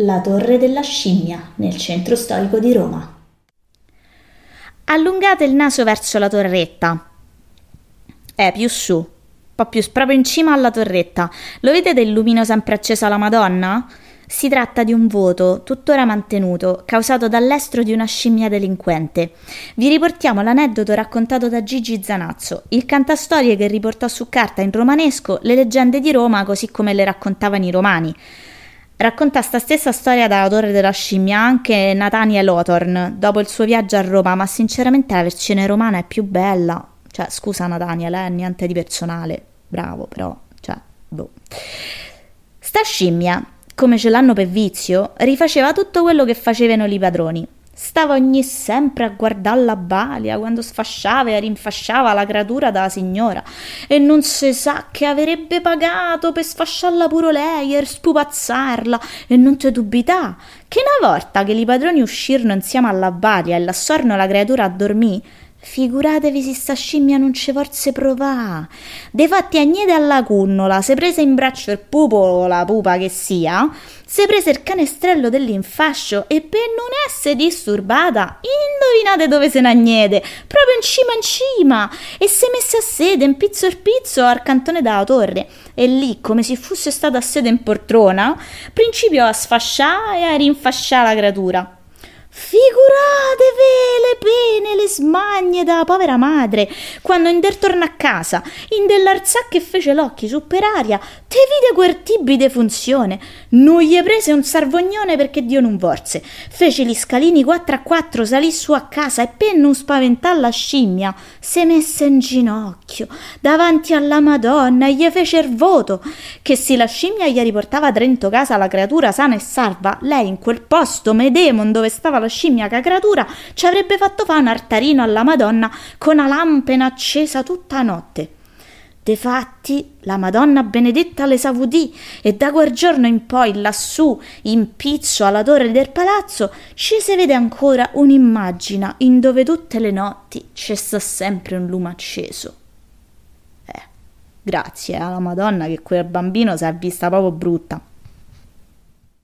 La Torre della Scimmia, nel centro storico di Roma. Allungate il naso verso la torretta. Eh, più su, un po' più proprio in cima alla torretta. Lo vedete il lumino sempre acceso alla Madonna? Si tratta di un voto, tuttora mantenuto, causato dall'estro di una scimmia delinquente. Vi riportiamo l'aneddoto raccontato da Gigi Zanazzo, il cantastorie che riportò su carta in romanesco le leggende di Roma così come le raccontavano i romani. Racconta sta stessa storia dalla Torre della Scimmia anche Nathaniel Hawthorne dopo il suo viaggio a Roma, ma sinceramente la versione romana è più bella. Cioè, scusa Nathaniel, eh, niente di personale. Bravo, però, cioè, boh. Sta scimmia come ce l'hanno per vizio, rifaceva tutto quello che facevano i padroni. Stava ogni sempre a guardare la balia quando sfasciava e rinfasciava la creatura dalla signora. E non si sa che avrebbe pagato per sfasciarla pure lei e spupazzarla e non ti dubità che una volta che i padroni uscirono insieme alla balia e lasciarono la creatura a dormire Figuratevi se sta scimmia non ci forse provà. De fatti agnete alla cunnola, se prese in braccio il pupo o la pupa che sia, se prese il canestrello dell'infascio e per non essere disturbata, indovinate dove se n'agnete, proprio in cima in cima, e se messe a sede in pizzo il pizzo al cantone della torre, e lì, come se fosse stata a sede in poltrona, principiò a sfasciare e a rinfasciare la creatura. Pene, le smagne da povera madre, quando Inder torna a casa, in dell'arzà che fece l'occhi su per aria, te vide quel tibide funzione, non gli prese un sarvognone perché Dio non vorse, fece gli scalini quattro a quattro, salì su a casa e per non spaventare la scimmia, se messe in ginocchio, davanti alla Madonna, e gli fece il voto, che se la scimmia gli riportava a Trento casa la creatura sana e salva, lei in quel posto, Medemon, dove stava la la scimmiaca creatura ci avrebbe fatto fare un altarino alla Madonna con la lampena accesa tutta notte. Defatti, la Madonna Benedetta le savudì e da quel giorno in poi lassù, in pizzo alla torre del palazzo, ci si vede ancora un'immagine in dove tutte le notti c'è sempre un lume acceso. Eh, grazie alla Madonna che quel bambino si è vista proprio brutta.